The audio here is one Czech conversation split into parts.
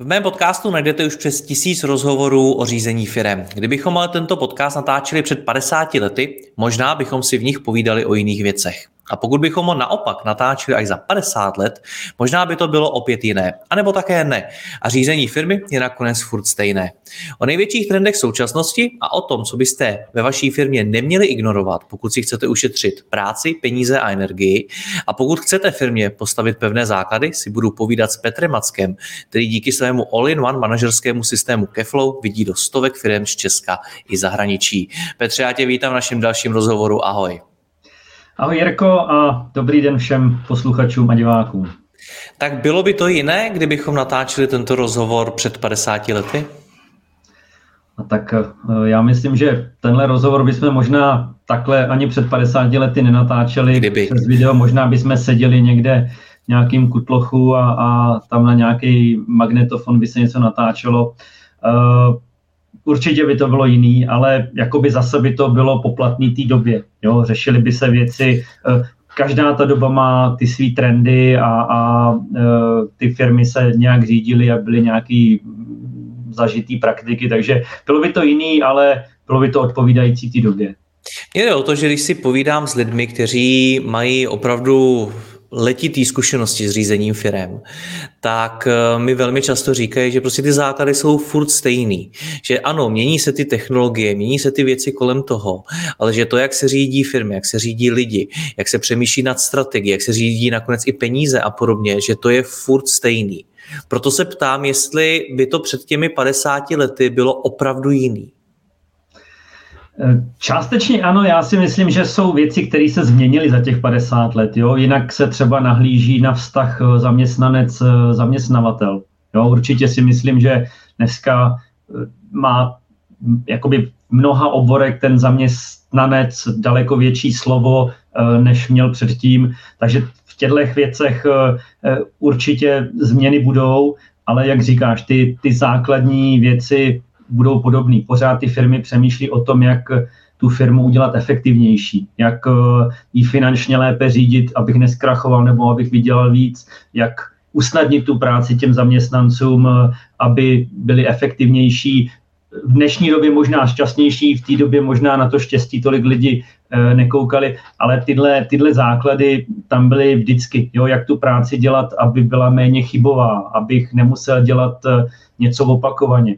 V mém podcastu najdete už přes tisíc rozhovorů o řízení firem. Kdybychom ale tento podcast natáčeli před 50 lety, možná bychom si v nich povídali o jiných věcech. A pokud bychom ho naopak natáčeli až za 50 let, možná by to bylo opět jiné, anebo také ne. A řízení firmy je nakonec furt stejné. O největších trendech současnosti a o tom, co byste ve vaší firmě neměli ignorovat, pokud si chcete ušetřit práci, peníze a energii. A pokud chcete firmě postavit pevné základy, si budu povídat s Petrem Mackem, který díky svému all-in-one manažerskému systému Keflow vidí do stovek firm z Česka i zahraničí. Petře, já tě vítám v našem dalším rozhovoru. Ahoj. Ahoj Jirko a dobrý den všem posluchačům a divákům. Tak bylo by to jiné, kdybychom natáčeli tento rozhovor před 50 lety? A tak eh, já myslím, že tenhle rozhovor bychom možná takhle ani před 50 lety nenatáčeli Kdyby. přes video. Možná bychom seděli někde v nějakým kutlochu a, a tam na nějaký magnetofon by se něco natáčelo. Uh, určitě by to bylo jiný, ale jakoby zase by to bylo poplatný té době. Jo? Řešily by se věci, eh, každá ta doba má ty své trendy a, a eh, ty firmy se nějak řídily a byly nějaký zažitý praktiky, takže bylo by to jiný, ale bylo by to odpovídající té době. Jde o to, že když si povídám s lidmi, kteří mají opravdu letitý zkušenosti s řízením firem, tak eh, mi velmi často říkají, že prostě ty základy jsou furt stejný. Že ano, mění se ty technologie, mění se ty věci kolem toho, ale že to, jak se řídí firmy, jak se řídí lidi, jak se přemýšlí nad strategií, jak se řídí nakonec i peníze a podobně, že to je furt stejný. Proto se ptám, jestli by to před těmi 50 lety bylo opravdu jiný. Částečně ano, já si myslím, že jsou věci, které se změnily za těch 50 let. Jo? Jinak se třeba nahlíží na vztah eh, zaměstnanec-zaměstnavatel. Eh, jo? Určitě si myslím, že dneska eh, má jakoby mnoha oborech ten zaměstnanec daleko větší slovo, než měl předtím. Takže v těchto věcech určitě změny budou, ale jak říkáš, ty, ty základní věci budou podobný. Pořád ty firmy přemýšlí o tom, jak tu firmu udělat efektivnější, jak eh, ji finančně lépe řídit, abych neskrachoval nebo abych vydělal víc, jak usnadnit tu práci těm zaměstnancům, eh, aby byli efektivnější. V dnešní době možná šťastnější, v té době možná na to štěstí tolik lidi eh, nekoukali, ale tyhle, tyhle základy tam byly vždycky, jo, jak tu práci dělat, aby byla méně chybová, abych nemusel dělat něco opakovaně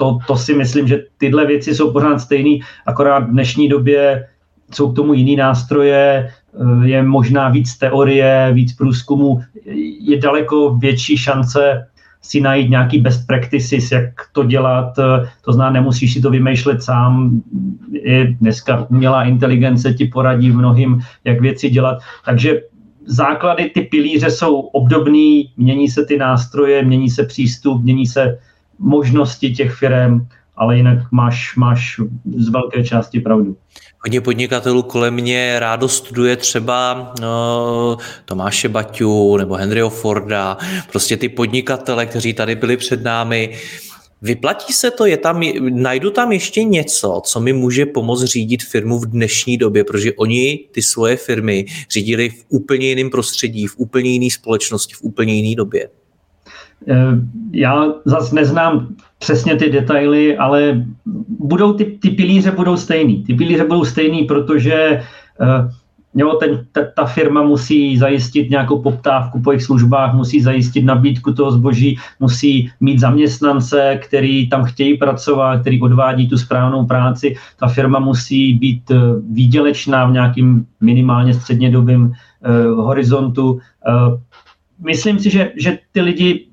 to, to si myslím, že tyhle věci jsou pořád stejné, akorát v dnešní době jsou k tomu jiný nástroje, eh, je možná víc teorie, víc průzkumu, je daleko větší šance si najít nějaký best practices, jak to dělat, to zná, nemusíš si to vymýšlet sám, je dneska umělá inteligence ti poradí v mnohým, jak věci dělat, takže základy, ty pilíře jsou obdobný, mění se ty nástroje, mění se přístup, mění se možnosti těch firm, ale jinak máš, máš z velké části pravdu. Hodně podnikatelů kolem mě rádo studuje třeba no, Tomáše Baťu nebo Henryho Forda, prostě ty podnikatele, kteří tady byli před námi. Vyplatí se to? Je tam, najdu tam ještě něco, co mi může pomoct řídit firmu v dnešní době, protože oni ty svoje firmy řídili v úplně jiném prostředí, v úplně jiné společnosti, v úplně jiné době. Eh, já zase neznám přesně ty detaily, ale budou ty, ty pilíře budou stejný. Ty pilíře budou stejný, protože uh, jo, ten, ta, ta firma musí zajistit nějakou poptávku po jejich službách, musí zajistit nabídku toho zboží, musí mít zaměstnance, který tam chtějí pracovat, který odvádí tu správnou práci. Ta firma musí být uh, výdělečná v nějakým minimálně střednědobým uh, horizontu. Uh, myslím si, že, že ty lidi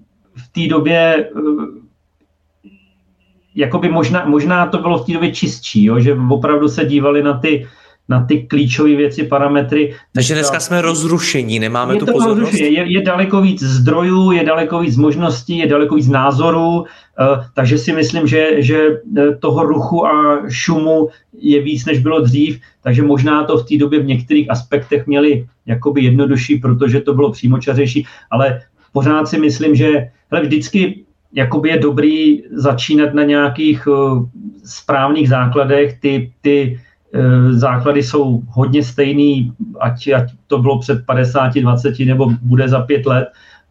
té době eh, jakoby možná, možná to bylo v té době čistší, jo, že opravdu se dívali na ty, na ty klíčové věci, parametry. Takže dneska jsme rozrušení, nemáme je tu to pozornost? Rozrušení. Je, je daleko víc zdrojů, je daleko víc možností, je daleko víc názorů, uh, takže si myslím, že, že eh, toho ruchu a šumu je víc, než bylo dřív, takže možná to v té době v některých aspektech měli jakoby jednodušší, protože to bylo přímočařejší, ale pořád si myslím, že hele, vždycky jakoby je dobrý začínat na nějakých uh, správných základech, ty, ty uh, základy jsou hodně stejný, ať, ať to bylo před 50, 20 nebo bude za pět let,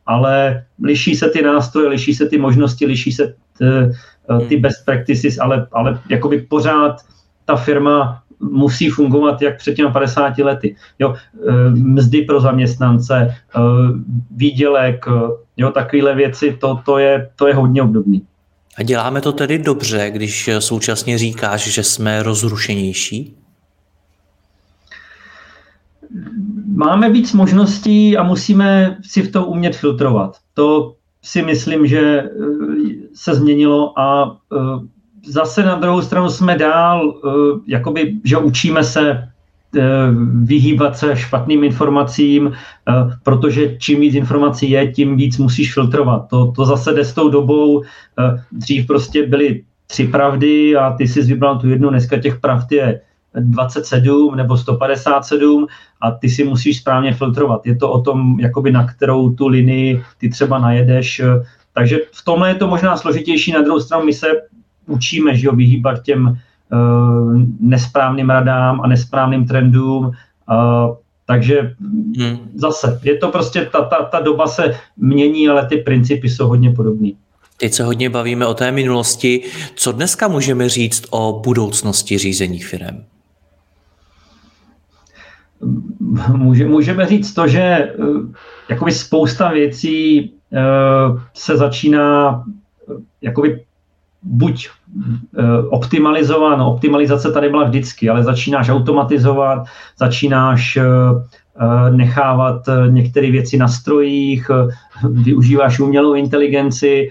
ale liší se ty nástroje, liší se ty možnosti, liší se t, uh, ty hmm. best practices, ale, ale jakoby pořád ta firma musí fungovat jak před těmi 50 lety. Jo, mzdy pro zaměstnance, výdělek, Jo, takovéhle věci, to, to, je, to je hodně obdobný. A děláme to tedy dobře, když současně říkáš, že jsme rozrušenější? Máme víc možností a musíme si v to umět filtrovat. To si myslím, že se změnilo a zase na druhou stranu jsme dál, eh, jakoby, že učíme se Eh, vyhýbat se špatným informacím, eh, protože čím víc informací je, tím víc musíš filtrovat. To, to zase jde s tou dobou. Dřív prostě byly tři pravdy a ty si vybral tu jednu, dneska těch pravd je 27 nebo 157 a ty si musíš správně filtrovat. Je to o tom, jakoby na kterou tu linii ty třeba najedeš. Takže v tomhle je to možná složitější. Na druhou stranu my se učíme, že jo, vyhýbat těm Eh, nesprávným radám a nesprávným trendům. Takže hmm. zase, je to prostě, ta, ta, ta doba se mění, ale ty principy jsou hodně podobné. Teď se hodně bavíme o té minulosti. Co dneska můžeme říct o budoucnosti řízení firm? Může, můžeme říct to, že eh, jakoby spousta věcí eh, se začíná jakoby buď eh, optimalizovat, no optimalizace tady byla vždycky, ale začínáš automatizovat, začínáš eh, eh, nechávat některé věci na strojích, využíváš umělou inteligenci.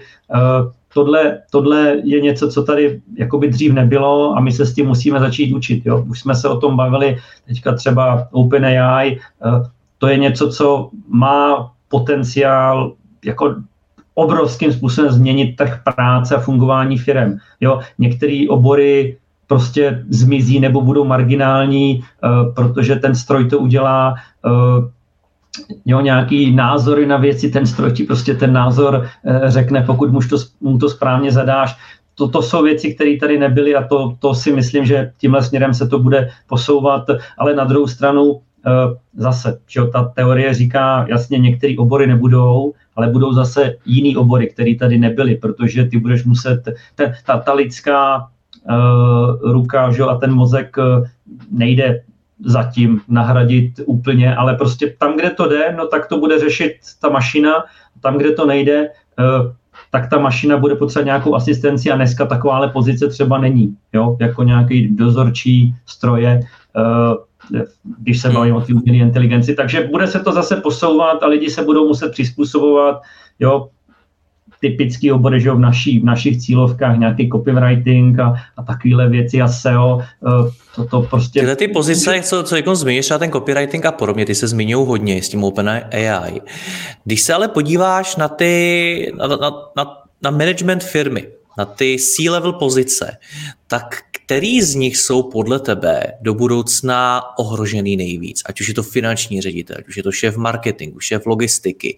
Tohle, tohle je něco, co tady jakoby dřív nebylo a my se s tím musíme začít učit. Jo? Už jsme se o tom bavili, teďka třeba OpenAI, to je něco, co má potenciál jako obrovským způsobem změnit trh práce a fungování firm. Jo, některé obory prostě zmizí nebo budou marginální, uh, protože ten stroj to udělá. Uh, jo, nějaký názory na věci, ten stroj ti prostě ten názor uh, řekne, pokud mu to, mu to správně zadáš. To, to jsou věci, které tady nebyly a to, to si myslím, že tímhle směrem se to bude posouvat, ale na druhou stranu zase, že ta teorie říká, jasně, některé obory nebudou, ale budou zase jiný obory, které tady nebyly, protože ty budeš muset, ten, ta, ta lidská uh, ruka že, a ten mozek uh, nejde zatím nahradit úplně, ale prostě tam, kde to jde, no tak to bude řešit ta mašina, tam, kde to nejde, uh, tak ta mašina bude potřebovat nějakou asistenci a dneska takováhle pozice třeba není, jo, jako nějaký dozorčí stroje, uh, když se bavíme o té umělé inteligenci. Takže bude se to zase posouvat a lidi se budou muset přizpůsobovat. Jo, typický obory, že v, naší, v našich cílovkách, nějaký copywriting a, a takovéhle věci a SEO, eh, to, to prostě... Tyhle ty pozice, co, co jako třeba ten copywriting a podobně, ty se zmiňují hodně s tím OpenAI. Když se ale podíváš na ty, na, na, na, na management firmy, na ty C-level pozice, tak který z nich jsou podle tebe do budoucna ohrožený nejvíc? Ať už je to finanční ředitel, ať už je to šéf marketingu, šéf logistiky.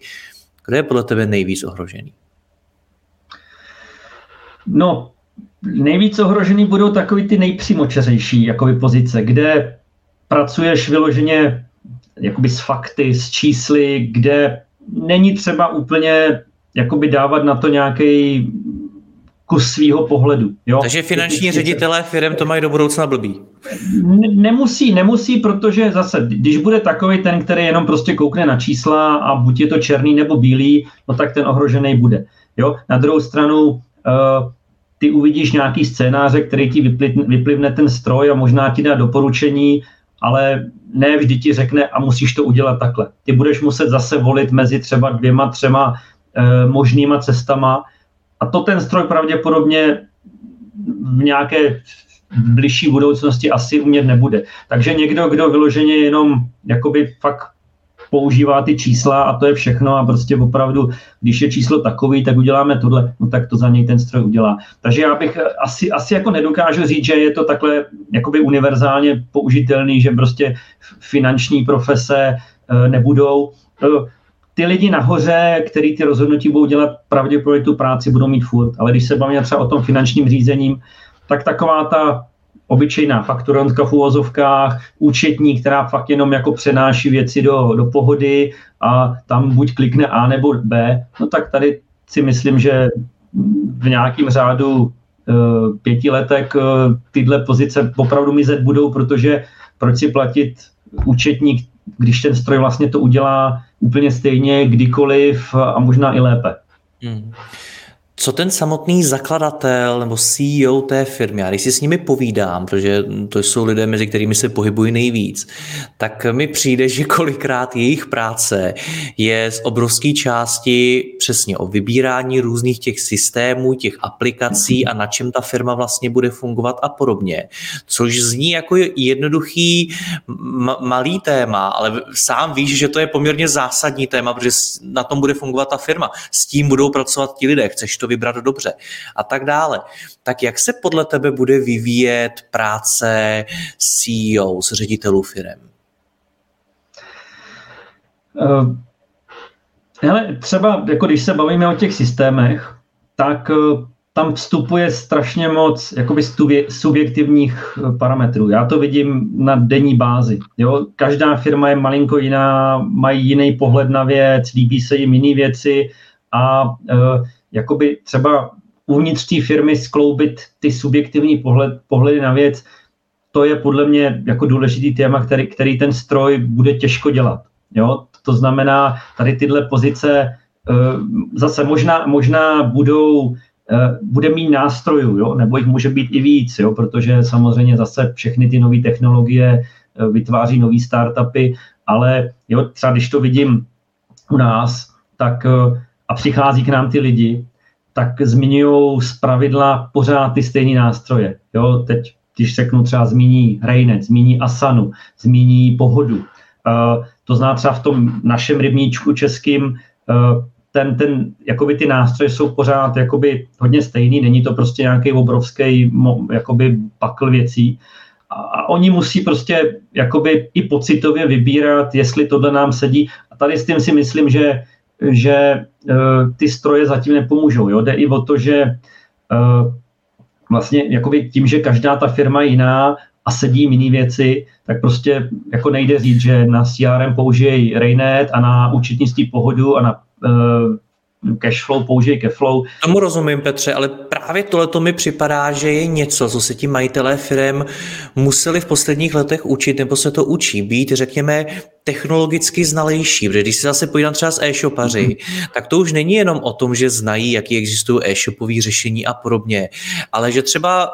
Kdo je podle tebe nejvíc ohrožený? No, nejvíc ohrožený budou takový ty nejpřímočařejší jakoby pozice, kde pracuješ vyloženě jakoby s fakty, s čísly, kde není třeba úplně jakoby dávat na to nějaký kus svého pohledu. Jo? Takže finanční ředitelé firm to mají do budoucna blbý. Nemusí, nemusí, protože zase, když bude takový ten, který jenom prostě koukne na čísla a buď je to černý nebo bílý, no tak ten ohrožený bude. Jo? Na druhou stranu, uh, ty uvidíš nějaký scénáře, který ti vyplivne ten stroj a možná ti dá doporučení, ale ne vždy ti řekne a musíš to udělat takhle. Ty budeš muset zase volit mezi třeba dvěma, třema uh, možnýma cestama, a to ten stroj pravděpodobně v nějaké bližší budoucnosti asi umět nebude. Takže někdo, kdo vyloženě jenom jakoby fakt používá ty čísla a to je všechno a prostě opravdu, když je číslo takový, tak uděláme tohle, no tak to za něj ten stroj udělá. Takže já bych asi, asi jako nedokážu říct, že je to takhle jakoby univerzálně použitelný, že prostě finanční profese eh, nebudou. Ty lidi nahoře, který ty rozhodnutí budou dělat, pravděpodobně tu práci budou mít furt. Ale když se bavíme třeba o tom finančním řízením, tak taková ta obyčejná fakturantka v úvozovkách, účetní, která fakt jenom jako přenáší věci do, do pohody a tam buď klikne A nebo B, no tak tady si myslím, že v nějakém řádu e, pěti letek e, tyhle pozice opravdu mizet budou, protože proč si platit účetní, když ten stroj vlastně to udělá úplně stejně kdykoliv a možná i lépe. Hmm. Co ten samotný zakladatel nebo CEO té firmy, já když si s nimi povídám, protože to jsou lidé, mezi kterými se pohybují nejvíc, tak mi přijde, že kolikrát jejich práce je z obrovské části přesně o vybírání různých těch systémů, těch aplikací a na čem ta firma vlastně bude fungovat a podobně. Což zní jako jednoduchý malý téma, ale sám víš, že to je poměrně zásadní téma, protože na tom bude fungovat ta firma. S tím budou pracovat ti lidé. Chceš to vybrat dobře a tak dále. Tak jak se podle tebe bude vyvíjet práce CEO, s ředitelů firm? Uh, třeba jako když se bavíme o těch systémech, tak uh, tam vstupuje strašně moc jakoby subjektivních eh, parametrů. Já to vidím na denní bázi. Jo? Každá firma je malinko jiná, mají jiný pohled na věc, líbí se jim jiné věci a uh, jakoby třeba uvnitř té firmy skloubit ty subjektivní pohled, pohledy na věc, to je podle mě jako důležitý téma, který, který ten stroj bude těžko dělat. Jo? To znamená, tady tyhle pozice eh, zase možná, možná budou eh, bude mít nástrojů, jo? nebo jich může být i víc, jo? protože samozřejmě zase všechny ty nové technologie eh, vytváří nové startupy, ale jo, třeba když to vidím u nás, tak a přichází k nám ty lidi, tak zmiňují z pravidla pořád ty stejné nástroje. Jo, teď, když řeknu třeba zmíní Rejnec, zmíní Asanu, zmíní Pohodu. Uh, to zná třeba v tom našem rybníčku českým, uh, ten, ten, jakoby ty nástroje jsou pořád jakoby hodně stejný, není to prostě nějaký obrovský jakoby pakl věcí. A, a oni musí prostě jakoby i pocitově vybírat, jestli tohle nám sedí. A tady s tím si myslím, že že eh, ty stroje zatím nepomůžou. Jo? Jde i o to, že eh, vlastně jakoby tím, že každá ta firma je jiná a sedí jiné věci, tak prostě jako nejde říct, že na CRM použijí Raynet a na účetnictví pohodu a na uh, cashflow, použij cashflow. Tomu rozumím, Petře, ale právě tohle to mi připadá, že je něco, co se ti majitelé firm museli v posledních letech učit, nebo se to učí, být, řekněme, technologicky znalejší, protože když se zase podívám třeba z e-shopaři, mm-hmm. tak to už není jenom o tom, že znají, jaký existují e-shopové řešení a podobně, ale že třeba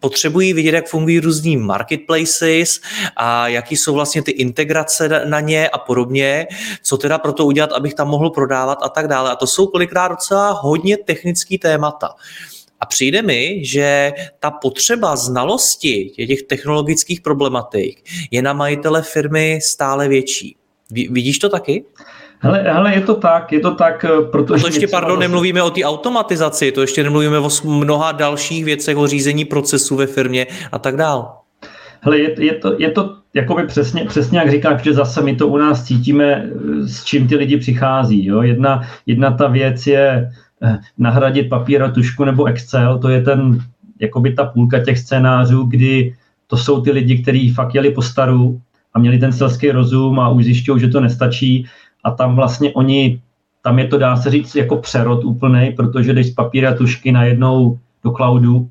potřebují vidět, jak fungují různý marketplaces a jaký jsou vlastně ty integrace na ně a podobně, co teda pro to udělat, abych tam mohl prodávat a tak dále. A to jsou kolikrát docela hodně technické témata. A přijde mi, že ta potřeba znalosti těch technologických problematik je na majitele firmy stále větší. Vidíš to taky? Hele, hele, je to tak, je to tak, eh, protože... to ještě, pardon, nemluvíme o té automatizaci, to ještě nemluvíme o mnoha dalších věcech, o řízení procesů ve firmě a tak dál. Hele, je, je, to, je to jakoby přesně, přesně jak říkáš, že zase my to u nás cítíme, eh, s čím ty lidi přichází. Jo? Jedna, jedna ta věc je nahradit papír a tušku nebo Excel, to je ten, jakoby ta půlka těch scénářů, kdy to jsou ty lidi, kteří fakt jeli po staru a měli ten selský rozum a už zjišťují, že to nestačí a tam vlastně oni, tam je to dá se říct jako přerod úplný, protože jdeš z papíra tušky najednou do cloudu, uh,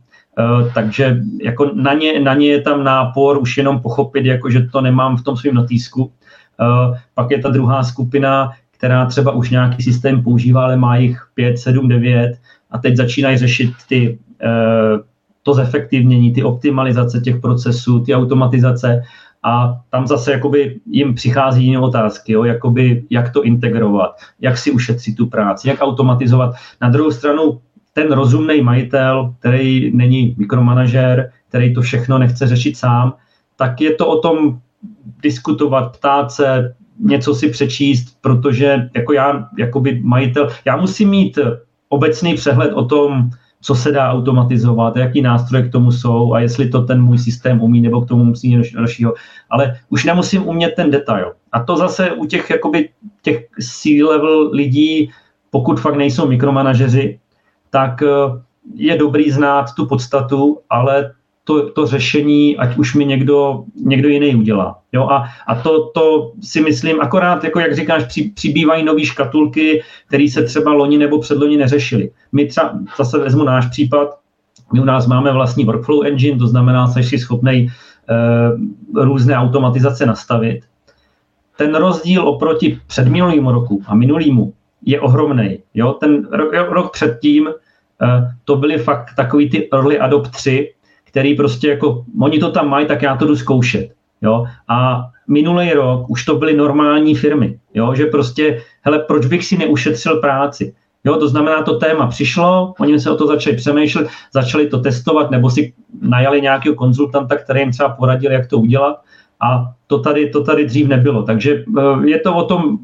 takže jako na ně, na ně je tam nápor už jenom pochopit, jako že to nemám v tom svém notýsku. Uh, pak je ta druhá skupina, která třeba už nějaký systém používá, ale má jich 5, 7, 9 a teď začínají řešit ty, eh, to zefektivnění, ty optimalizace těch procesů, ty automatizace a tam zase jakoby jim přichází jiné otázky, jo, jakoby jak to integrovat, jak si ušetřit tu práci, jak automatizovat. Na druhou stranu ten rozumný majitel, který není mikromanažer, který to všechno nechce řešit sám, tak je to o tom diskutovat, ptát se, něco si přečíst, protože jako já, jakoby majitel, já musím mít obecný přehled o tom, co se dá automatizovat, jaký nástroje k tomu jsou a jestli to ten můj systém umí nebo k tomu musí něco dalšího. Ale už nemusím umět ten detail. A to zase u těch, jakoby, těch C-level lidí, pokud fakt nejsou mikromanažeři, tak eh, je dobrý znát tu podstatu, ale to, to řešení, ať už mi někdo, někdo jiný udělá. Jo? A, a to, to si myslím, akorát, jako jak říkáš, při, přibývají nové škatulky, které se třeba loni nebo předloni neřešily. My třeba, zase vezmu náš případ, my u nás máme vlastní workflow engine, to znamená, že jsi schopný e, různé automatizace nastavit. Ten rozdíl oproti předminulýmu roku a minulýmu je ohromný. Jo? Ten rok, rok předtím e, to byly fakt takový ty early adoptři, který prostě jako, oni to tam mají, tak já to jdu zkoušet. Jo? A minulý rok už to byly normální firmy, jo? že prostě, hele, proč bych si neušetřil práci? Jo, to znamená, to téma přišlo, oni se o to začali přemýšlet, začali to testovat, nebo si najali nějakého konzultanta, který jim třeba poradil, jak to udělat. A to tady, to tady dřív nebylo. Takže eh, je to o tom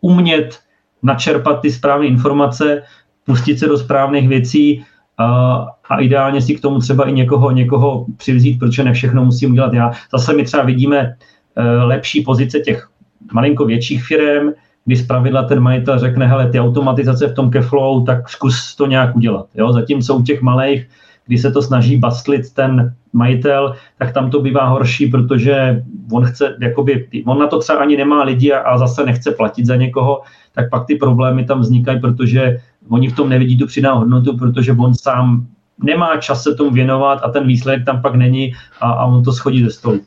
umět načerpat ty správné informace, pustit se do správných věcí a, a ideálně si k tomu třeba i někoho, někoho přivzít, protože ne všechno musím udělat já. Zase my třeba vidíme uh, lepší pozice těch malinko větších firm, kdy zpravidla ten majitel řekne, hele, ty automatizace v tom Keflow, tak zkus to nějak udělat. Jo? Zatímco u těch malých, kdy se to snaží bastlit ten majitel, tak tam to bývá horší, protože on chce, jakoby, on na to třeba ani nemá lidi a, a zase nechce platit za někoho, tak pak ty problémy tam vznikají, protože oni v tom nevidí tu přidanou hodnotu, protože on sám nemá čas se tomu věnovat a ten výsledek tam pak není a, a on to schodí ze stolu.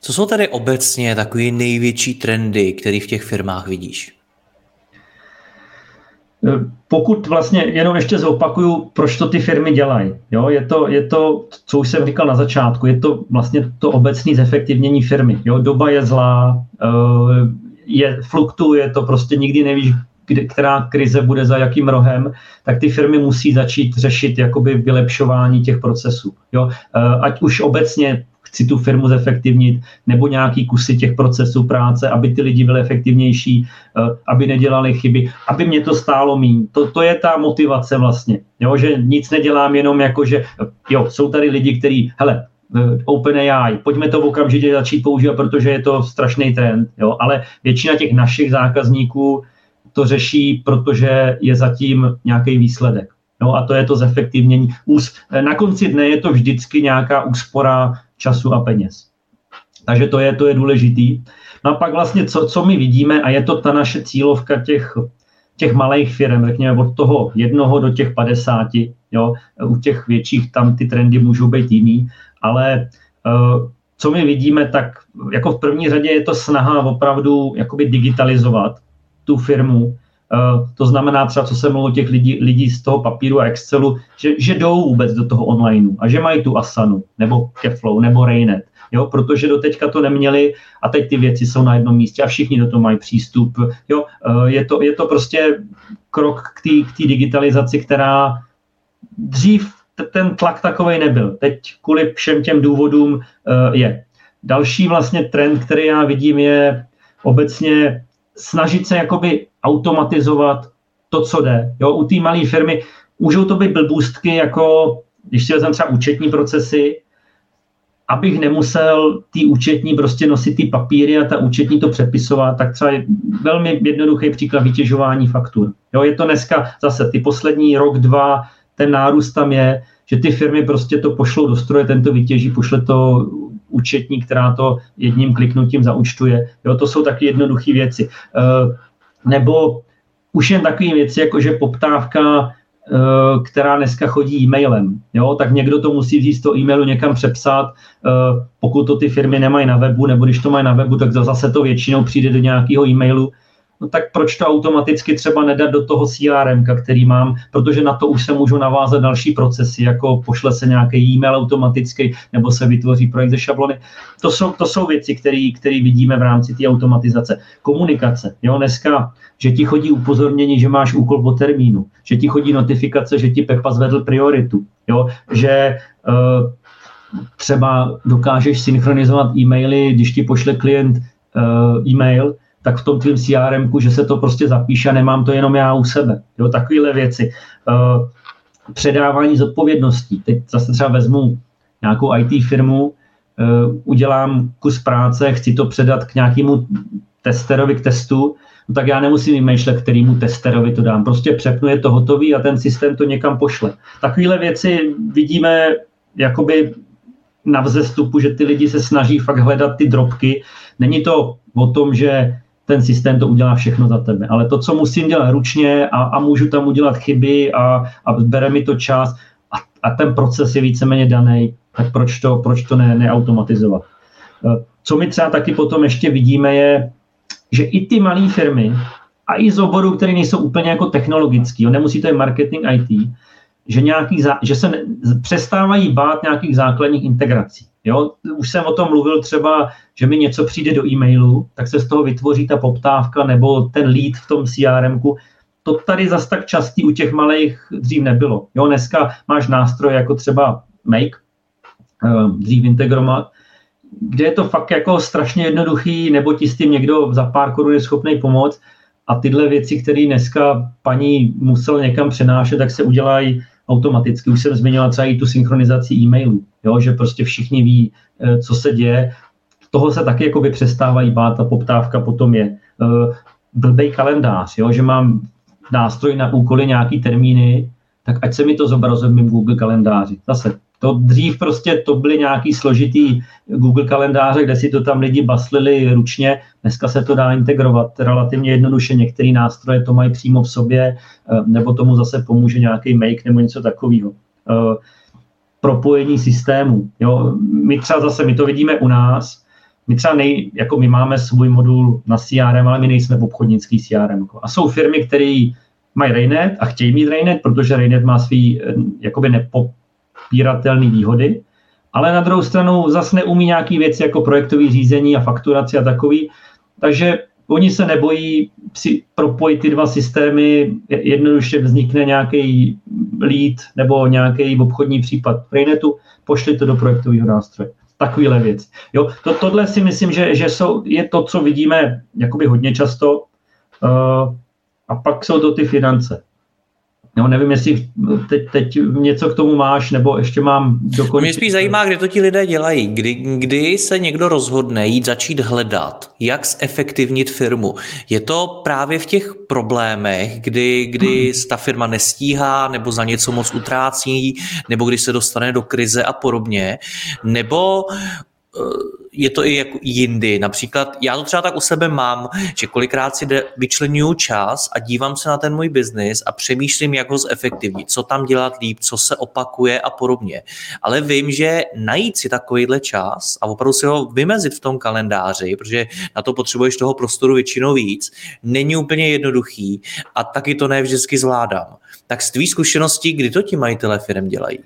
Co jsou tady obecně takové největší trendy, které v těch firmách vidíš? Pokud vlastně, jenom ještě zopakuju, proč to ty firmy dělají. Jo, je, to, je to, co už jsem říkal na začátku, je to vlastně to obecné zefektivnění firmy. Jo, doba je zlá, eh, je, fluktuje to, prostě nikdy nevíš, kde, která krize bude za jakým rohem, tak ty firmy musí začít řešit jakoby vylepšování těch procesů. Jo? Eh, ať už obecně chci tu firmu zefektivnit, nebo nějaký kusy těch procesů práce, aby ty lidi byli efektivnější, eh, aby nedělali chyby, aby mě to stálo míň. To, to je ta motivace vlastně, jo? že nic nedělám jenom jako, že jo, jsou tady lidi, kteří, hele, eh, OpenAI, pojďme to okamžitě začít používat, protože je to strašný trend, jo? ale většina těch našich zákazníků to řeší, protože je zatím nějaký výsledek. No a to je to zefektivnění. Na konci dne je to vždycky nějaká úspora času a peněz. Takže to je, to je důležitý. No a pak vlastně, co, co my vidíme, a je to ta naše cílovka těch, těch malých firm, řekněme od toho jednoho do těch 50, jo, u těch větších tam ty trendy můžou být jiný, ale uh, co my vidíme, tak jako v první řadě je to snaha opravdu jakoby digitalizovat tu firmu. Uh, to znamená třeba, co se mluví těch lidí, lidí z toho papíru a Excelu, že, že jdou vůbec do toho onlineu a že mají tu Asanu, nebo Keflow, nebo Rainet, jo, protože do teďka to neměli a teď ty věci jsou na jednom místě a všichni do toho mají přístup. Jo, uh, je, to, je to prostě krok k té digitalizaci, která dřív ten tlak takovej nebyl. Teď kvůli všem těm důvodům uh, je. Další vlastně trend, který já vidím, je obecně snažit se jakoby automatizovat to, co jde. Jo, u té malé firmy můžou to být blbůstky, jako když si vezmeme třeba účetní procesy, abych nemusel ty účetní prostě nosit ty papíry a ta účetní to přepisovat, tak třeba je velmi jednoduchý příklad vytěžování faktur. Jo, je to dneska zase ty poslední rok, dva, ten nárůst tam je, že ty firmy prostě to pošlou do stroje, ten to vytěží, pošle to účetní, která to jedním kliknutím zaúčtuje. Jo, to jsou taky jednoduché věci. Eh, nebo už jen takové věci, jako že poptávka, eh, která dneska chodí e-mailem, jo, tak někdo to musí vzít z toho e-mailu někam přepsat, eh, pokud to ty firmy nemají na webu, nebo když to mají na webu, tak zase to většinou přijde do nějakého e-mailu. No tak proč to automaticky třeba nedat do toho CRM, který mám, protože na to už se můžu navázat další procesy, jako pošle se nějaký e-mail automaticky, nebo se vytvoří projekt ze šablony. To jsou, to jsou věci, které vidíme v rámci té automatizace. Komunikace. Jo, dneska, že ti chodí upozornění, že máš úkol po termínu, že ti chodí notifikace, že ti Pepa zvedl prioritu, jo, že uh, třeba dokážeš synchronizovat e-maily, když ti pošle klient uh, e-mail, tak v tom tvým CRM, že se to prostě zapíše a nemám to jenom já u sebe. Jo, takovéhle věci. Uh, předávání zodpovědností. Teď zase třeba vezmu nějakou IT firmu, uh, udělám kus práce, chci to předat k nějakému testerovi k testu, no tak já nemusím vymýšlet, kterýmu testerovi to dám. Prostě přepnu, je to hotový a ten systém to někam pošle. Takovéhle věci vidíme jakoby na vzestupu, že ty lidi se snaží fakt hledat ty drobky. Není to o tom, že ten systém to udělá všechno za tebe. Ale to, co musím dělat ručně a, a můžu tam udělat chyby a, a bere mi to čas a, a ten proces je víceméně daný, tak proč to, proč to ne, neautomatizovat? Eh, co my třeba taky potom ještě vidíme je, že i ty malé firmy a i z oborů, které nejsou úplně jako technologický, nemusí to je marketing IT, že, nějaký, že se přestávají bát nějakých základních integrací. Jo? Už jsem o tom mluvil třeba, že mi něco přijde do e-mailu, tak se z toho vytvoří ta poptávka nebo ten lead v tom CRM. To tady zas tak častý u těch malých dřív nebylo. Jo? Dneska máš nástroje jako třeba Make, eh, dřív integrovat, kde je to fakt jako strašně jednoduchý, nebo ti s tím někdo za pár korun je schopný pomoct a tyhle věci, které dneska paní musel někam přenášet, tak se udělají automaticky. Už jsem zmiňoval třeba i tu synchronizaci e-mailů, jo, že prostě všichni ví, eh, co se děje. Toho se taky jako přestávají bát, ta poptávka potom je. Eh, blbej kalendář, jo, že mám nástroj na úkoly nějaký termíny, tak ať se mi to zobrazuje v mém Google kalendáři. Zase to dřív prostě to byly nějaký složitý Google kalendáře, kde si to tam lidi baslili ručně. Dneska se to dá integrovat relativně jednoduše. Některé nástroje to mají přímo v sobě, eh, nebo tomu zase pomůže nějaký make nebo něco takového. Propojení systému. Jo. My třeba zase, my to vidíme u nás, my třeba nej, jako my máme svůj modul na CRM, ale my nejsme v obchodnický CRM. A jsou firmy, které mají Raynet a chtějí mít Raynet, protože Raynet má svý eh, jakoby nepo, popíratelné výhody, ale na druhou stranu zase neumí nějaký věci jako projektové řízení a fakturaci a takový, takže oni se nebojí si propojit ty dva systémy, jednoduše vznikne nějaký lead nebo nějaký obchodní případ v Raynetu, pošli to do projektového nástroje. Takovýhle věc. Jo, to, tohle si myslím, že, že jsou, je to, co vidíme jakoby hodně často. Uh, a pak jsou to ty finance. No, nevím, jestli teď, teď něco k tomu máš, nebo ještě mám dokončit. Mě spíš zajímá, kde to ti lidé dělají. Kdy, kdy se někdo rozhodne jít začít hledat, jak zefektivnit firmu. Je to právě v těch problémech, kdy, kdy ta firma nestíhá, nebo za něco moc utrácí, nebo když se dostane do krize a podobně, nebo je to i jako jindy. Například já to třeba tak u sebe mám, že kolikrát si vyčlenuju čas a dívám se na ten můj biznis a přemýšlím, jak ho zefektivnit, co tam dělat líp, co se opakuje a podobně. Ale vím, že najít si takovýhle čas a opravdu si ho vymezit v tom kalendáři, protože na to potřebuješ toho prostoru většinou víc, není úplně jednoduchý a taky to ne vždycky zvládám. Tak z tvý zkušeností, kdy to ti majitelé firm dělají?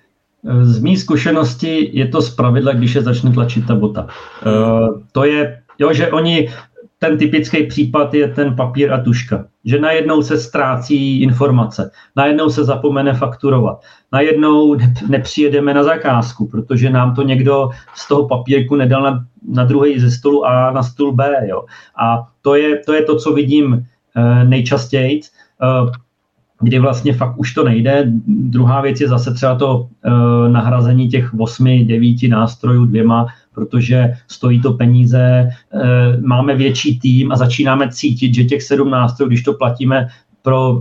Z mý zkušenosti je to zpravidla, když je začne tlačit ta bota. Uh, to je, jo, že oni, ten typický případ je ten papír a tuška. Že najednou se ztrácí informace, najednou se zapomene fakturovat, najednou nepřijedeme na zakázku, protože nám to někdo z toho papírku nedal na, na druhý ze stolu A na stůl B. Jo. A to je, to je to, co vidím uh, nejčastěji. Kdy vlastně fakt už to nejde. Druhá věc je zase třeba to e, nahrazení těch osmi, devíti nástrojů dvěma, protože stojí to peníze, e, máme větší tým a začínáme cítit, že těch sedm nástrojů, když to platíme pro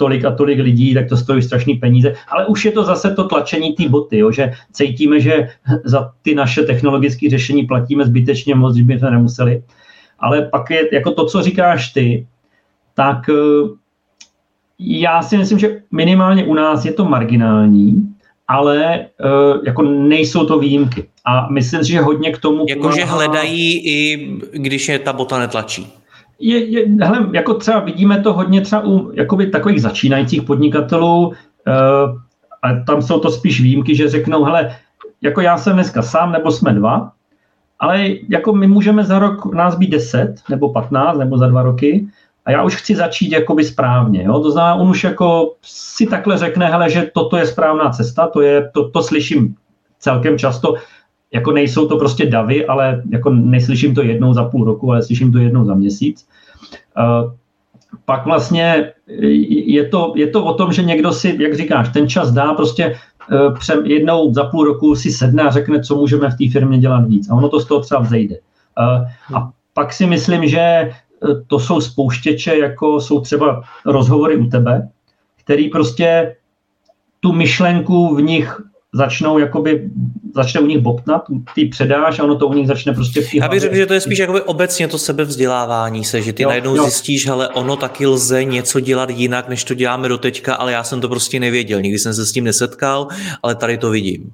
tolik a tolik lidí, tak to stojí strašný peníze. Ale už je to zase to tlačení té boty, jo, že cítíme, že za ty naše technologické řešení platíme zbytečně moc, že bychom nemuseli. Ale pak je jako to, co říkáš ty, tak e, já si myslím, že minimálně u nás je to marginální, ale uh, jako nejsou to výjimky. A myslím si, že hodně k tomu... Jakože hledají i když je ta bota netlačí. je, je, hele, jako třeba vidíme to hodně třeba u jakoby takových začínajících podnikatelů, uh, a tam jsou to spíš výjimky, že řeknou, hele, jako já jsem dneska sám, nebo jsme dva, ale jako my můžeme za rok nás být 10 nebo 15 nebo za dva roky a já už chci začít jakoby správně. Jo? To znamená, on už jako si takhle řekne, hele, že toto je správná cesta, to, je, to, to slyším celkem často, jako nejsou to prostě davy, ale jako neslyším to jednou za půl roku, ale slyším to jednou za měsíc. Uh, pak vlastně je to, je to o tom, že někdo si, jak říkáš, ten čas dá prostě uh, přem, jednou za půl roku si sedne a řekne, co můžeme v té firmě dělat víc. A ono to z toho třeba vzejde. A pak si myslím, že to jsou spouštěče, jako jsou třeba rozhovory u tebe, který prostě tu myšlenku v nich začnou jakoby, začne u nich bobtnat, ty předáš a ono to u nich začne prostě v Já bych řekl, že to je spíš jakoby obecně to sebevzdělávání se, že ty jo, najednou jo. zjistíš, ale ono taky lze něco dělat jinak, než to děláme do teďka, ale já jsem to prostě nevěděl, nikdy jsem se s tím nesetkal, ale tady to vidím.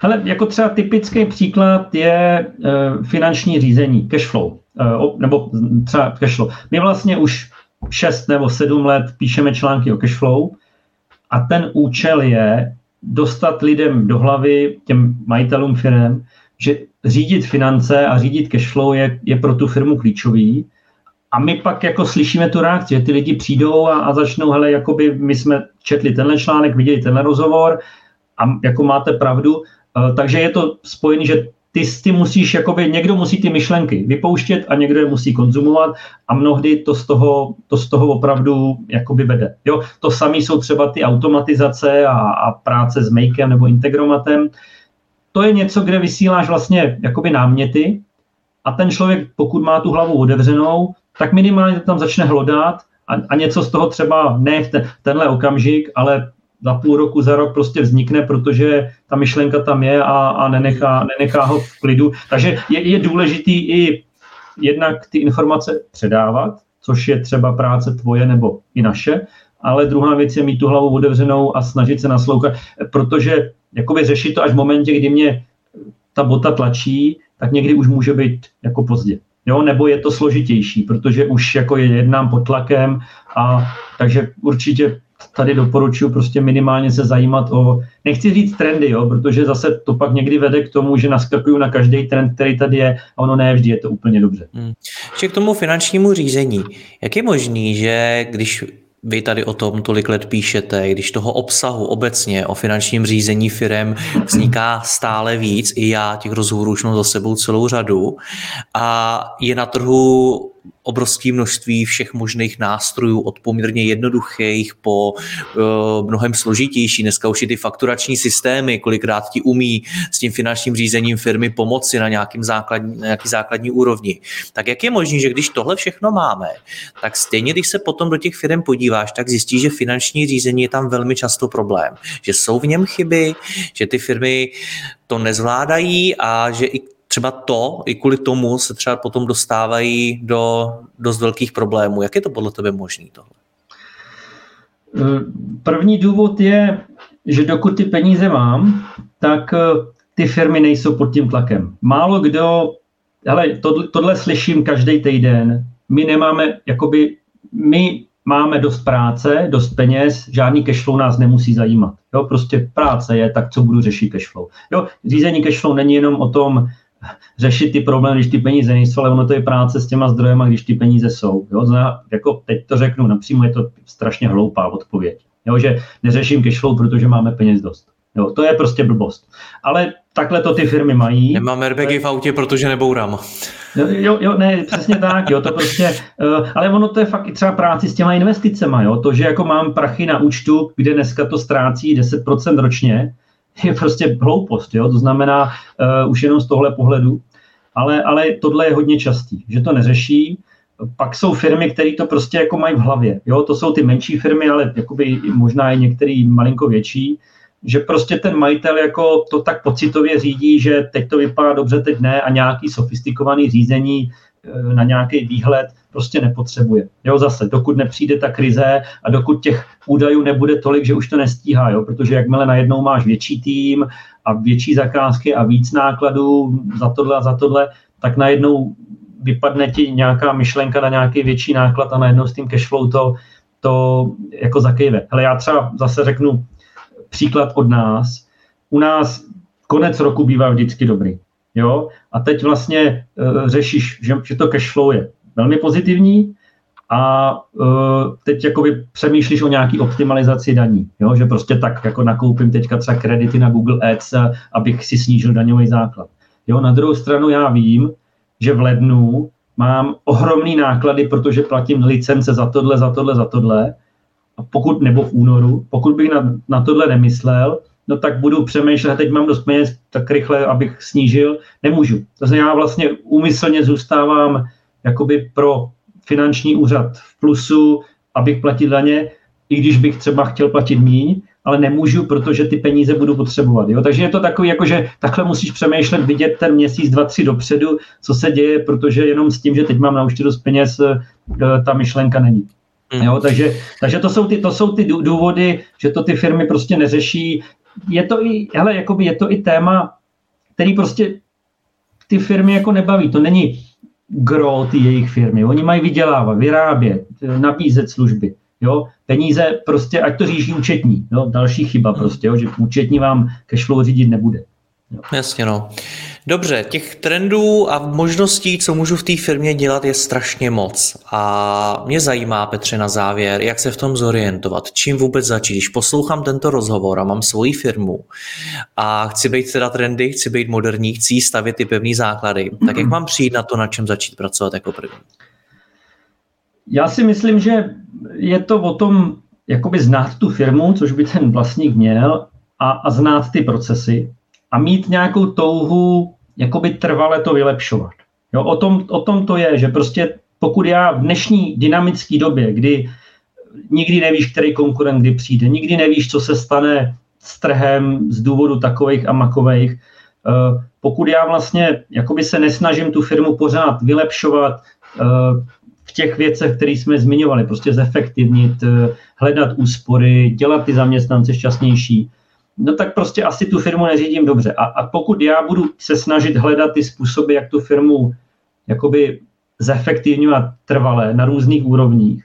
Hele, jako třeba typický příklad je uh, finanční řízení, cash flow, nebo třeba cash flow. My vlastně už 6 nebo 7 let píšeme články o cash flow a ten účel je dostat lidem do hlavy, těm majitelům firm, že řídit finance a řídit cashflow je, je pro tu firmu klíčový. A my pak jako slyšíme tu reakci, že ty lidi přijdou a, a začnou, hele, jakoby my jsme četli tenhle článek, viděli tenhle rozhovor a jako máte pravdu. Uh, takže je to spojené, že ty, ty musíš, jakoby někdo musí ty myšlenky vypouštět a někdo je musí konzumovat a mnohdy to z toho, to z toho opravdu jakoby vede. Jo? To samé jsou třeba ty automatizace a, a práce s makem nebo integromatem. To je něco, kde vysíláš vlastně jakoby náměty a ten člověk, pokud má tu hlavu otevřenou, tak minimálně tam začne hlodat a, a něco z toho třeba ne v ten, tenhle okamžik, ale za půl roku, za rok prostě vznikne, protože ta myšlenka tam je a, a nenechá, nenechá ho v klidu. Takže je, je důležitý i jednak ty informace předávat, což je třeba práce tvoje nebo i naše, ale druhá věc je mít tu hlavu otevřenou a snažit se naslouchat, protože jakoby řešit to až v momentě, kdy mě ta bota tlačí, tak někdy už může být jako pozdě. Jo, nebo je to složitější, protože už jako je jednám pod tlakem a takže určitě tady doporučuji prostě minimálně se zajímat o, nechci říct trendy, jo, protože zase to pak někdy vede k tomu, že naskakuju na každý trend, který tady je a ono ne vždy je to úplně dobře. Hmm. K tomu finančnímu řízení. Jak je možný, že když vy tady o tom tolik let píšete, když toho obsahu obecně o finančním řízení firem vzniká stále víc, i já těch rozhovorů už mám za sebou celou řadu. A je na trhu obrovské množství všech možných nástrojů, od poměrně jednoduchých po uh, mnohem složitější. Dneska už i ty fakturační systémy, kolikrát ti umí s tím finančním řízením firmy pomoci na nějakým základní, na nějaký základní úrovni. Tak jak je možné, že když tohle všechno máme, tak stejně, když se potom do těch firm podíváš, tak zjistíš, že finanční řízení je tam velmi často problém. Že jsou v něm chyby, že ty firmy to nezvládají a že i třeba to, i kvůli tomu se třeba potom dostávají do dost velkých problémů. Jak je to podle tebe možné tohle? První důvod je, že dokud ty peníze mám, tak eh, ty firmy nejsou pod tím tlakem. Málo kdo, hele, tohle, tohle slyším každý týden, my nemáme, jakoby, my máme dost práce, dost peněz, žádný cashflow nás nemusí zajímat. Jo, prostě práce je, tak co budu řešit cashflow. Jo, řízení cashflow není jenom o tom, řešit ty problémy, když ty peníze nejsou, ale ono to je práce s těma zdrojema, když ty peníze jsou. Jo? Zná, jako teď to řeknu napřímo, je to strašně hloupá odpověď. Jo? Že neřeším cashflow, protože máme peněz dost. Jo, to je prostě blbost. Ale takhle to ty firmy mají. Nemám airbagy v autě, protože nebourám. Jo, jo, ne, přesně tak, jo, to prostě, uh, ale ono to je fakt i třeba práci s těma investicema, jo, to, že jako mám prachy na účtu, kde dneska to ztrácí 10% ročně, je prostě hloupost. Jo? To znamená uh, už jenom z tohle pohledu. Ale, ale tohle je hodně častý, že to neřeší. Pak jsou firmy, které to prostě jako mají v hlavě. Jo? To jsou ty menší firmy, ale jakoby možná i některý malinko větší, že prostě ten majitel jako to tak pocitově řídí, že teď to vypadá dobře, teď ne a nějaký sofistikovaný řízení na nějaký výhled prostě nepotřebuje. Jo, zase, dokud nepřijde ta krize a dokud těch údajů nebude tolik, že už to nestíhá, jo, protože jakmile najednou máš větší tým a větší zakázky a víc nákladů za tohle a za tohle, tak najednou vypadne ti nějaká myšlenka na nějaký větší náklad a najednou s tím cashflow to, to jako zakejve. Ale já třeba zase řeknu příklad od nás. U nás konec roku bývá vždycky dobrý. Jo? A teď vlastně uh, řešíš, že, že to cashflow je velmi pozitivní a uh, teď jakoby přemýšlíš o nějaký optimalizaci daní. Jo? Že prostě tak jako nakoupím teďka třeba kredity na Google Ads, abych si snížil daňový základ. Jo? Na druhou stranu já vím, že v lednu mám ohromný náklady, protože platím licence za tohle, za tohle, za tohle. A pokud, nebo v únoru, pokud bych na, na tohle nemyslel, no tak budu přemýšlet, teď mám dost peněz, tak rychle, abych snížil, nemůžu. To znamená, já vlastně úmyslně zůstávám jakoby pro finanční úřad v plusu, abych platil daně, i když bych třeba chtěl platit míň, ale nemůžu, protože ty peníze budu potřebovat. Jo? Takže je to takový, jako že takhle musíš přemýšlet, vidět ten měsíc, dva, tři dopředu, co se děje, protože jenom s tím, že teď mám na účtu dost peněz, eh, ta myšlenka není. Hmm. Jo, takže, takže to, jsou ty, to jsou ty důvody, že to ty firmy prostě neřeší. Je to i, hele, jakoby je to i téma, který prostě ty firmy jako nebaví. To není gro ty jejich firmy. Oni mají vydělávat, vyrábět, nabízet služby. Jo? Peníze prostě, ať to říší účetní. Jo? Další chyba prostě, jo? že účetní vám cashflow řídit nebude. Jo. Jasně no. Dobře, těch trendů a možností, co můžu v té firmě dělat, je strašně moc. A mě zajímá, Petře, na závěr, jak se v tom zorientovat, čím vůbec začít. Když poslouchám tento rozhovor a mám svoji firmu a chci být teda trendy, chci být moderní, chci stavět ty pevné základy, tak jak mám přijít na to, na čem začít pracovat jako první? Já si myslím, že je to o tom, jakoby znát tu firmu, což by ten vlastník měl, a, a znát ty procesy a mít nějakou touhu jakoby trvale to vylepšovat. Jo, o, tom, o tom to je, že prostě pokud já v dnešní dynamické době, kdy nikdy nevíš, který konkurent kdy přijde, nikdy nevíš, co se stane s trhem z důvodu takových a makových, eh, pokud já vlastně jakoby se nesnažím tu firmu pořád vylepšovat eh, v těch věcech, které jsme zmiňovali, prostě zefektivnit, eh, hledat úspory, dělat ty zaměstnance šťastnější, no tak prostě asi tu firmu neřídím dobře. A, a pokud já budu se snažit hledat ty způsoby, jak tu firmu jakoby zefektivňovat trvalé na různých úrovních,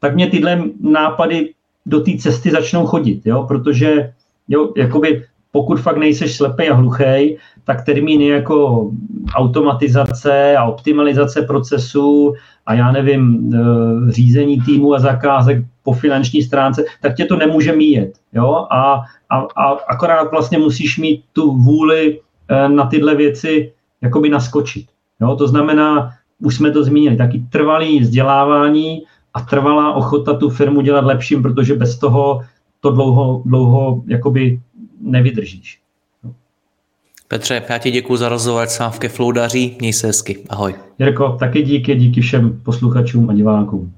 tak mě tyhle nápady do té cesty začnou chodit, jo? protože jo, jakoby pokud fakt nejseš slepý a hluchý, tak termíny jako automatizace a optimalizace procesů a já nevím, e, řízení týmu a zakázek po finanční stránce, tak tě to nemůže míjet. Jo? A, a, a akorát vlastně musíš mít tu vůli e, na tyhle věci jakoby naskočit. Jo? To znamená, už jsme to zmínili, taky trvalý vzdělávání a trvalá ochota tu firmu dělat lepším, protože bez toho to dlouho, dlouho jakoby nevydržíš. Petře, já ti děkuji za rozhovor, ať se vám v Keflou daří, měj se hezky, ahoj. Jirko, taky díky, díky všem posluchačům a divákům.